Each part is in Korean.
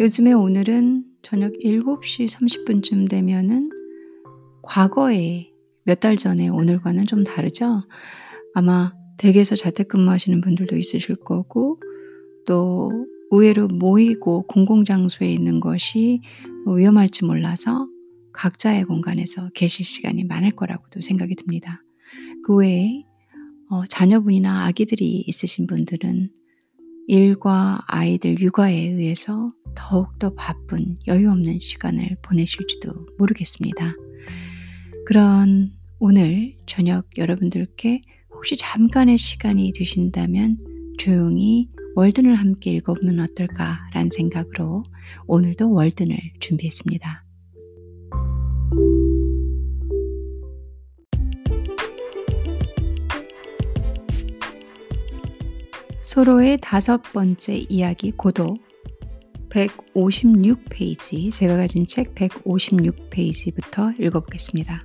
요즘에 오늘은 저녁 7시 30분쯤 되면은 과거에 몇 달 전에 오늘과는 좀 다르죠? 아마 댁에서 자택근무 하시는 분들도 있으실 거고 또 의외로 모이고 공공장소에 있는 것이 뭐 위험할지 몰라서 각자의 공간에서 계실 시간이 많을 거라고도 생각이 듭니다. 그 외에 어, 자녀분이나 아기들이 있으신 분들은 일과 아이들 육아에 의해서 더욱더 바쁜 여유 없는 시간을 보내실지도 모르겠습니다. 그런 오늘 저녁 여러분들께 혹시 잠깐의 시간이 되신다면 조용히 월든을 함께 읽어보면 어떨까라는 생각으로 오늘도 월든을 준비했습니다. 소로의 다섯 번째 이야기 고도 156페이지, 제가 가진 책 156페이지부터 읽어보겠습니다.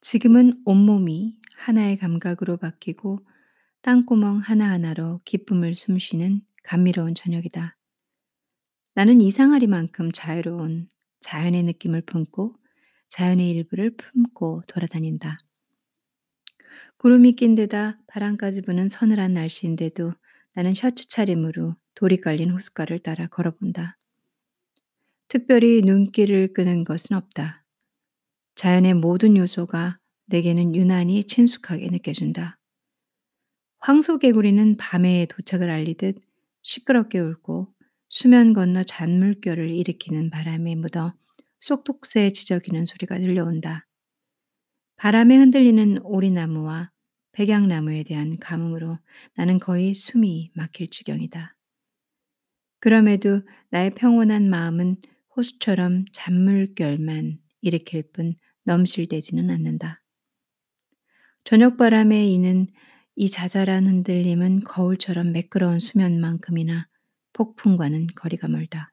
지금은 온몸이 하나의 감각으로 바뀌고 땅구멍 하나하나로 기쁨을 숨쉬는 감미로운 저녁이다. 나는 이상하리만큼 자유로운 자연의 느낌을 품고 자연의 일부를 품고 돌아다닌다. 구름이 낀 데다 바람까지 부는 서늘한 날씨인데도 나는 셔츠 차림으로 돌이 깔린 호숫가를 따라 걸어본다. 특별히 눈길을 끄는 것은 없다. 자연의 모든 요소가 내게는 유난히 친숙하게 느껴진다. 황소개구리는 밤에 도착을 알리듯 시끄럽게 울고 수면 건너 잔물결을 일으키는 바람에 묻어 쏙독새 지저귀는 소리가 들려온다. 바람에 흔들리는 오리나무와 백양나무에 대한 감흥으로 나는 거의 숨이 막힐 지경이다. 그럼에도 나의 평온한 마음은 호수처럼 잔물결만 일으킬 뿐 넘실대지는 않는다. 저녁 바람에 이는 이 자잘한 흔들림은 거울처럼 매끄러운 수면만큼이나 폭풍과는 거리가 멀다.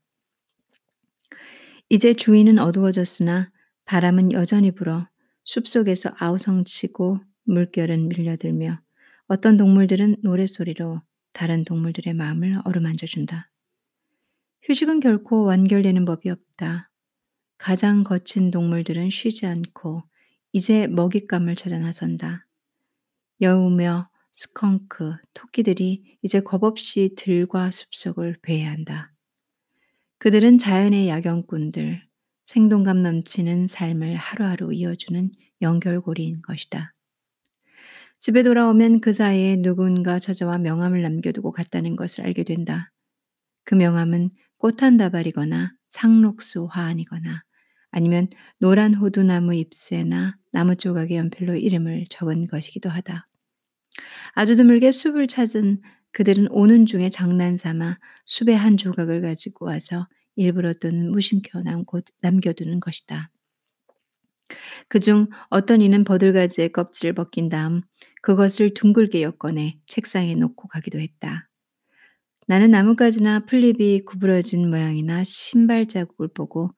이제 주위는 어두워졌으나 바람은 여전히 불어 숲속에서 아우성치고 물결은 밀려들며 어떤 동물들은 노랫소리로 다른 동물들의 마음을 어루만져 준다. 휴식은 결코 완결되는 법이 없다. 가장 거친 동물들은 쉬지 않고 이제 먹잇감을 찾아 나선다. 여우며 스컹크, 토끼들이 이제 겁없이 들과 숲속을 배회한다. 그들은 자연의 야경꾼들, 생동감 넘치는 삶을 하루하루 이어주는 연결고리인 것이다. 집에 돌아오면 그 사이에 누군가 저자와 명함을 남겨두고 갔다는 것을 알게 된다. 그 명함은 꽃 한 다발이거나 상록수 화환이거나 아니면 노란 호두나무 잎새나 나무 조각에 연필로 이름을 적은 것이기도 하다. 아주 드물게 숲을 찾은 그들은 오는 중에 장난삼아 숲의 한 조각을 가지고 와서 일부러 또는 무심코 남겨두는 것이다. 그중 어떤 이는 버들가지의 껍질을 벗긴 다음 그것을 둥글게 엮어내 책상에 놓고 가기도 했다. 나는 나뭇가지나 풀잎이 구부러진 모양이나 신발 자국을 보고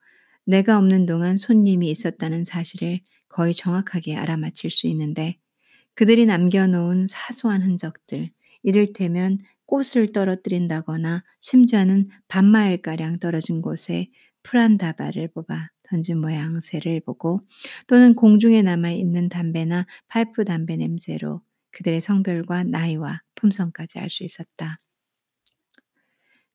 내가 없는 동안 손님이 있었다는 사실을 거의 정확하게 알아맞힐 수 있는데 그들이 남겨놓은 사소한 흔적들, 이를테면 꽃을 떨어뜨린다거나 심지어는 반마일가량 떨어진 곳에 다발을 뽑아 던진 모양새를 보고 또는 공중에 남아있는 담배나 파이프 담배 냄새로 그들의 성별과 나이와 품성까지 알 수 있었다.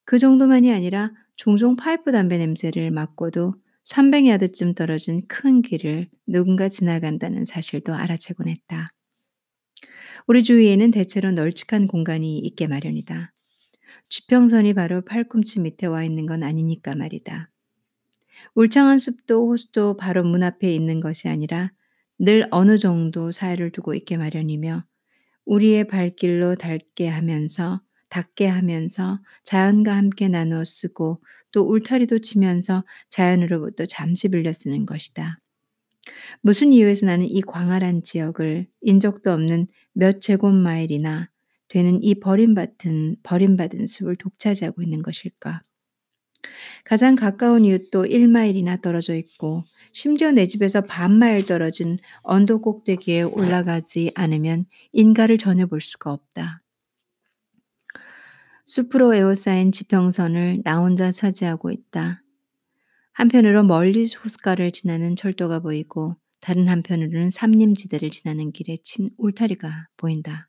그 정도만이 아니라 종종 파이프 담배 냄새를 맡고도 300야드쯤 떨어진 큰 길을 누군가 지나간다는 사실도 알아채곤 했다. 우리 주위에는 대체로 널찍한 공간이 있게 마련이다. 지평선이 바로 팔꿈치 밑에 와 있는 건 아니니까 말이다. 울창한 숲도 호수도 바로 문 앞에 있는 것이 아니라 늘 어느 정도 사이를 두고 있게 마련이며 우리의 발길로 닳게 하면서 닿게 하면서 자연과 함께 나누어 쓰고 또 울타리도 치면서 자연으로부터 잠시 빌려 쓰는 것이다. 무슨 이유에서 나는 이 광활한 지역을 인적도 없는 몇 제곱마일이나 되는 이 버림받은, 버림받은 숲을 독차지하고 있는 것일까? 가장 가까운 이웃도 1마일이나 떨어져 있고 심지어 내 집에서 반마일 떨어진 언덕 꼭대기에 올라가지 않으면 인가를 전혀 볼 수가 없다. 숲으로 에워싸인 지평선을 나 혼자 차지하고 있다. 한편으로 멀리 호숫가를 지나는 철도가 보이고 다른 한편으로는 삼림지대를 지나는 길에 친 울타리가 보인다.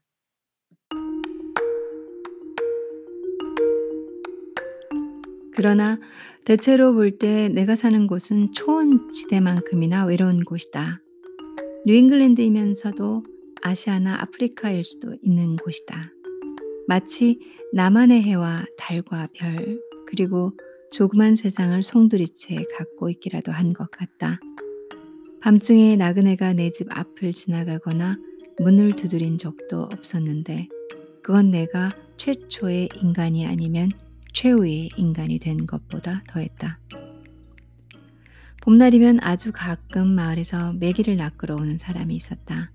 그러나 대체로 볼 때 내가 사는 곳은 초원지대만큼이나 외로운 곳이다. 뉴잉글랜드이면서도 아시아나 아프리카일 수도 있는 곳이다. 마치 나만의 해와 달과 별, 그리고 조그만 세상을 송두리째 갖고 있기라도 한 것 같다. 밤중에 나그네가 내 집 앞을 지나가거나 문을 두드린 적도 없었는데, 그건 내가 최초의 인간이 아니면 최후의 인간이 된 것보다 더했다. 봄날이면 아주 가끔 마을에서 메기를 낚으러 오는 사람이 있었다.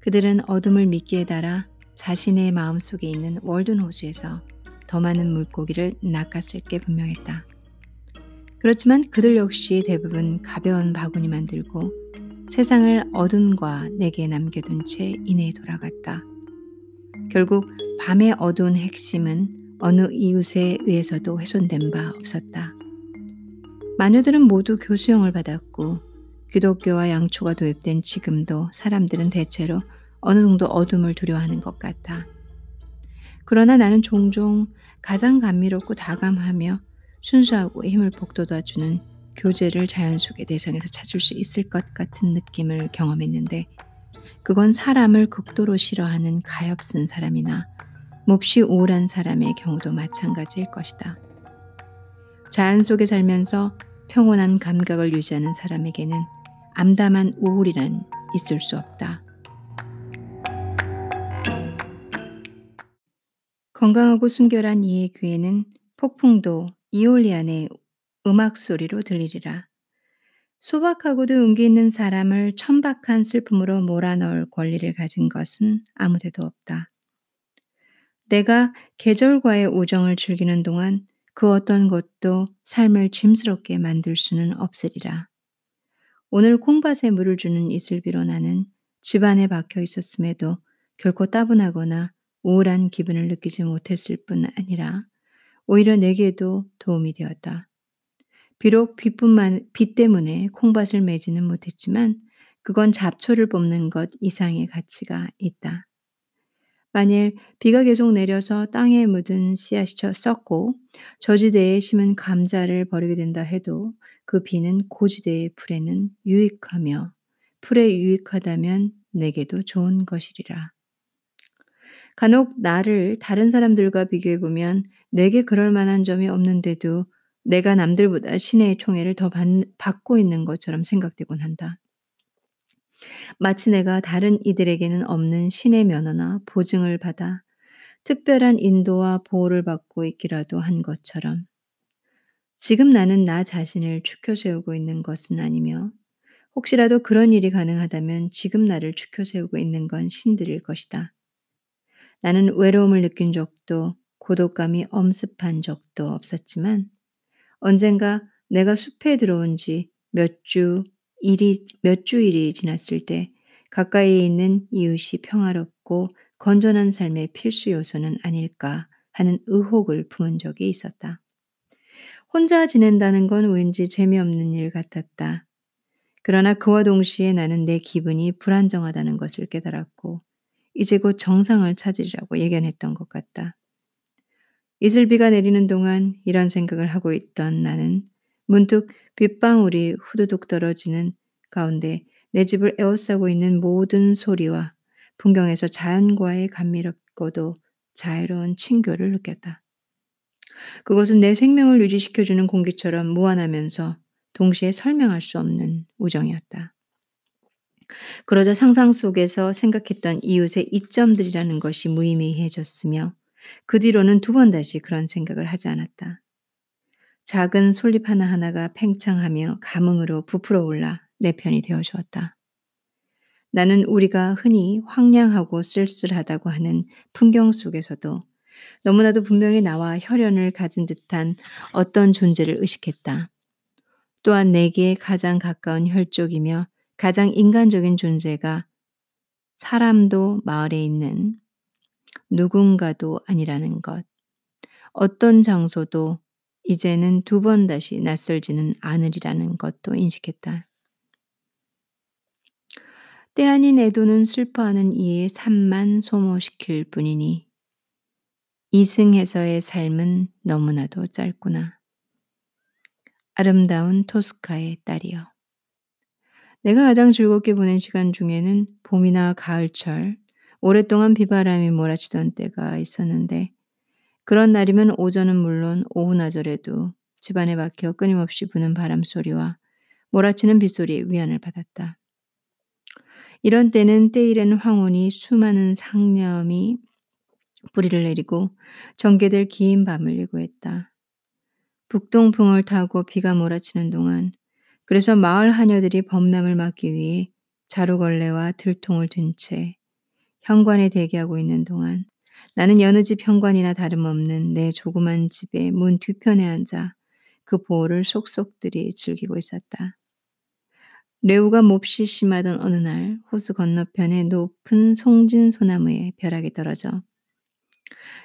그들은 어둠을 미끼에 달아 자신의 마음속에 있는 월든 호수에서 더 많은 물고기를 낚았을 게 분명했다. 그렇지만 그들 역시 대부분 가벼운 바구니만 들고 세상을 어둠과 내게 남겨둔 채 이내에 돌아갔다. 결국 밤의 어두운 핵심은 어느 이웃에 의해서도 훼손된 바 없었다. 마녀들은 모두 교수형을 받았고 기독교와 양초가 도입된 지금도 사람들은 대체로 어느 정도 어둠을 두려워하는 것 같아. 그러나 나는 종종 가장 감미롭고 다감하며 순수하고 힘을 북돋아주는 교제를 자연 속의 대상에서 찾을 수 있을 것 같은 느낌을 경험했는데 그건 사람을 극도로 싫어하는 가엾은 사람이나 몹시 우울한 사람의 경우도 마찬가지일 것이다. 자연 속에 살면서 평온한 감각을 유지하는 사람에게는 암담한 우울이란 있을 수 없다. 건강하고 순결한 이의 귀에는 폭풍도 이올리안의 음악 소리로 들리리라. 소박하고도 용기 있는 사람을 천박한 슬픔으로 몰아넣을 권리를 가진 것은 아무데도 없다. 내가 계절과의 우정을 즐기는 동안 그 어떤 것도 삶을 짐스럽게 만들 수는 없으리라. 오늘 콩밭에 물을 주는 이슬비로 나는 집안에 박혀 있었음에도 결코 따분하거나 우울한 기분을 느끼지 못했을 뿐 아니라 오히려 내게도 도움이 되었다. 비록 빛뿐만, 빛 때문에 콩밭을 매지는 못했지만 그건 잡초를 뽑는 것 이상의 가치가 있다. 만일 비가 계속 내려서 땅에 묻은 씨앗이 썩고 저지대에 심은 감자를 버리게 된다 해도 그 비는 고지대의 풀에는 유익하며 풀에 유익하다면 내게도 좋은 것이리라. 간혹 나를 다른 사람들과 비교해 보면 내게 그럴 만한 점이 없는데도 내가 남들보다 신의 총애를 더 받, 받고 있는 것처럼 생각되곤 한다. 마치 내가 다른 이들에게는 없는 신의 면허나 보증을 받아 특별한 인도와 보호를 받고 있기라도 한 것처럼 지금 나는 나 자신을 축혀 세우고 있는 것은 아니며 혹시라도 그런 일이 가능하다면 지금 나를 축혀 세우고 있는 건 신들일 것이다. 나는 외로움을 느낀 적도 고독감이 엄습한 적도 없었지만 언젠가 내가 숲에 들어온 지 몇 주, 일이 몇 주일이 지났을 때 가까이에 있는 이웃이 평화롭고 건전한 삶의 필수 요소는 아닐까 하는 의혹을 품은 적이 있었다. 혼자 지낸다는 건 왠지 재미없는 일 같았다. 그러나 그와 동시에 나는 내 기분이 불안정하다는 것을 깨달았고, 이제 곧 정상을 찾으리라고 예견했던 것 같다. 이슬비가 내리는 동안 이런 생각을 하고 있던 나는 문득 빗방울이 후두둑 떨어지는 가운데 내 집을 에워싸고 있는 모든 소리와 풍경에서 자연과의 감미롭고도 자유로운 친교를 느꼈다. 그것은 내 생명을 유지시켜주는 공기처럼 무한하면서 동시에 설명할 수 없는 우정이었다. 그러자 상상 속에서 생각했던 이웃의 이점들이라는 것이 무의미해졌으며 그 뒤로는 두 번 다시 그런 생각을 하지 않았다. 작은 솔잎 하나하나가 팽창하며 감흥으로 부풀어 올라 내 편이 되어 주었다. 나는 우리가 흔히 황량하고 쓸쓸하다고 하는 풍경 속에서도 너무나도 분명히 나와 혈연을 가진 듯한 어떤 존재를 의식했다. 또한 내게 가장 가까운 혈족이며 가장 인간적인 존재가 사람도 마을에 있는 누군가도 아니라는 것. 어떤 장소도 이제는 두 번 다시 낯설지는 않으리라는 것도 인식했다. 때 아닌 애도는 슬퍼하는 이의 삶만 소모시킬 뿐이니 이승에서의 삶은 너무나도 짧구나. 아름다운 토스카의 딸이여. 내가 가장 즐겁게 보낸 시간 중에는 봄이나 가을철, 오랫동안 비바람이 몰아치던 때가 있었는데 그런 날이면 오전은 물론 오후 나절에도 집안에 박혀 끊임없이 부는 바람 소리와 몰아치는 빗소리에 위안을 받았다. 이런 때는 때일에는 황혼이 수많은 상념이 뿌리를 내리고 전개될 긴 밤을 예고했다. 북동풍을 타고 비가 몰아치는 동안 그래서 마을 하녀들이 범람을 막기 위해 자루걸레와 들통을 든 채 현관에 대기하고 있는 동안 나는 여느 집 현관이나 다름없는 내 조그만 집의 문 뒤편에 앉아 그 보호를 속속들이 즐기고 있었다. 뇌우가 몹시 심하던 어느 날 호수 건너편의 높은 송진 소나무에 벼락이 떨어져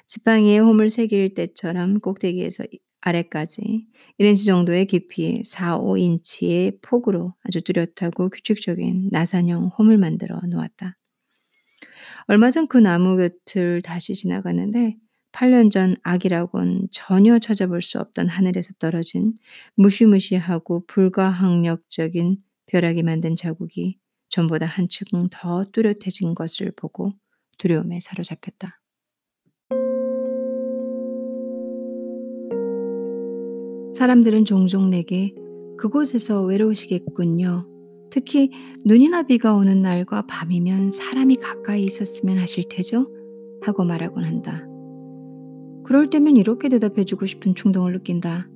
지팡이에 홈을 새길 때처럼 꼭대기에서 아래까지 1인치 정도의 깊이 4, 5인치의 폭으로 아주 뚜렷하고 규칙적인 나산형 홈을 만들어 놓았다. 얼마 전 그 나무 곁을 다시 지나갔는데 8년 전 악이라곤 전혀 찾아볼 수 없던 하늘에서 떨어진 무시무시하고 불가항력적인 벼락이 만든 자국이 전보다 한층 더 뚜렷해진 것을 보고 두려움에 사로잡혔다. 사람들은 종종 내게 그곳에서 외로우시겠군요. 특히 눈이나 비가 오는 날과 밤이면 사람이 가까이 있었으면 하실 테죠? 하고 말하곤 한다. 그럴 때면 이렇게 대답해주고 싶은 충동을 느낀다.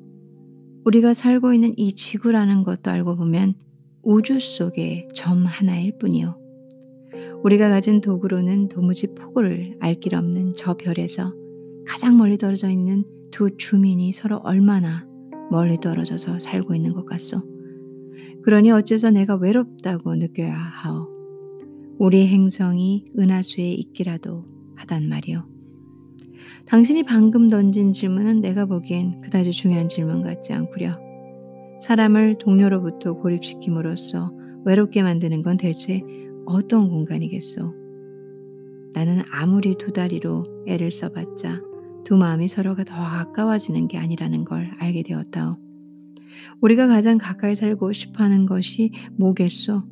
우리가 살고 있는 이 지구라는 것도 알고 보면 우주 속의 점 하나일 뿐이요. 우리가 가진 도구로는 도무지 폭을 알 길 없는 저 별에서 가장 멀리 떨어져 있는 두 주민이 서로 얼마나 멀리 떨어져서 살고 있는 것 같소. 그러니 어째서 내가 외롭다고 느껴야 하오. 우리 행성이 은하수에 있기라도 하단 말이오. 당신이 방금 던진 질문은 내가 보기엔 그다지 중요한 질문 같지 않구려. 사람을 동료로부터 고립시킴으로써 외롭게 만드는 건 대체 어떤 공간이겠소? 나는 아무리 두 다리로 애를 써봤자 두 마음이 서로가 더 가까워지는 게 아니라는 걸 알게 되었다오. 우리가 가장 가까이 살고 싶어 하는 것이 뭐겠소?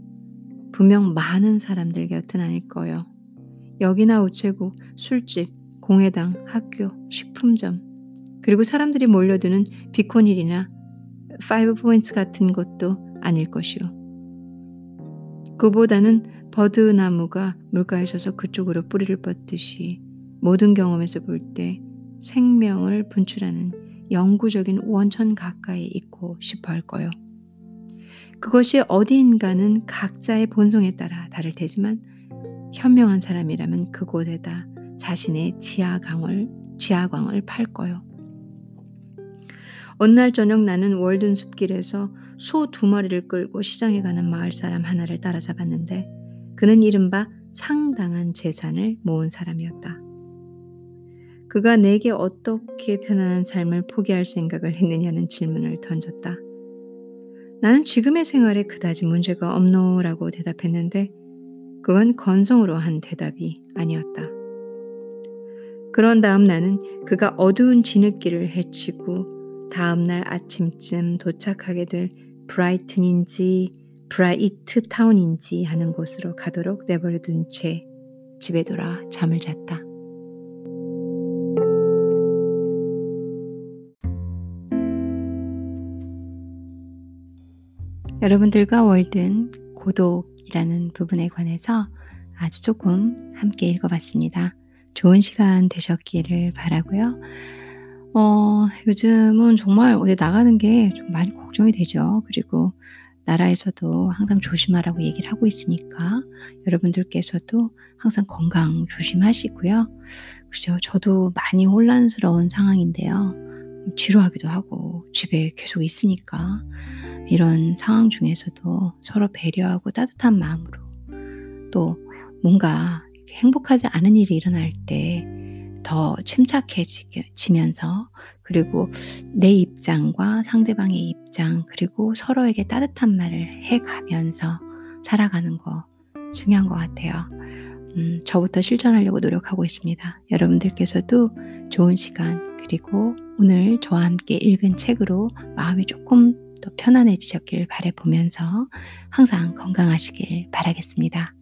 분명 많은 사람들 곁은 아닐 거요. 여기나 우체국, 술집, 공회당, 학교, 식품점, 그리고 사람들이 몰려드는 비콘힐이나 파이브 포인트 같은 것도 아닐 것이오. 그보다는 버드나무가 물가에 서서 그쪽으로 뿌리를 뻗듯이 모든 경험에서 볼 때 생명을 분출하는 영구적인 원천 가까이 있고 싶어 할 거요. 그것이 어디인가는 각자의 본성에 따라 다를 테지만 현명한 사람이라면 그곳에다 자신의 지하광을 지하광을 팔 거요. 어느 날 저녁 나는 월든 숲길에서 소 두 마리를 끌고 시장에 가는 마을 사람 하나를 따라잡았는데 그는 이른바 상당한 재산을 모은 사람이었다. 그가 내게 어떻게 편안한 삶을 포기할 생각을 했느냐는 질문을 던졌다. 나는 지금의 생활에 그다지 문제가 없노라고 대답했는데 그건 건성으로 한 대답이 아니었다. 그런 다음 나는 그가 어두운 진흙길을 헤치고 다음 날 아침쯤 도착하게 될 브라이튼인지 브라이트 타운인지 하는 곳으로 가도록 내버려 둔 채 집에 돌아 잠을 잤다. 여러분들과 월든 고독이라는 부분에 관해서 아주 조금 함께 읽어봤습니다. 좋은 시간 되셨기를 바라고요. 어, 요즘은 정말 어디 나가는 게 좀 많이 걱정이 되죠. 그리고 나라에서도 항상 조심하라고 얘기를 하고 있으니까 여러분들께서도 항상 건강 조심하시고요. 그죠? 저도 많이 혼란스러운 상황인데요. 지루하기도 하고 집에 계속 있으니까 이런 상황 중에서도 서로 배려하고 따뜻한 마음으로 또 뭔가 행복하지 않은 일이 일어날 때 더 침착해지면서 그리고 내 입장과 상대방의 입장 그리고 서로에게 따뜻한 말을 해 가면서 살아가는 거 중요한 것 같아요. 음, 저부터 실천하려고 노력하고 있습니다. 여러분들께서도 좋은 시간 그리고 오늘 저와 함께 읽은 책으로 마음이 조금 더 편안해지셨길 바라보면서 항상 건강하시길 바라겠습니다.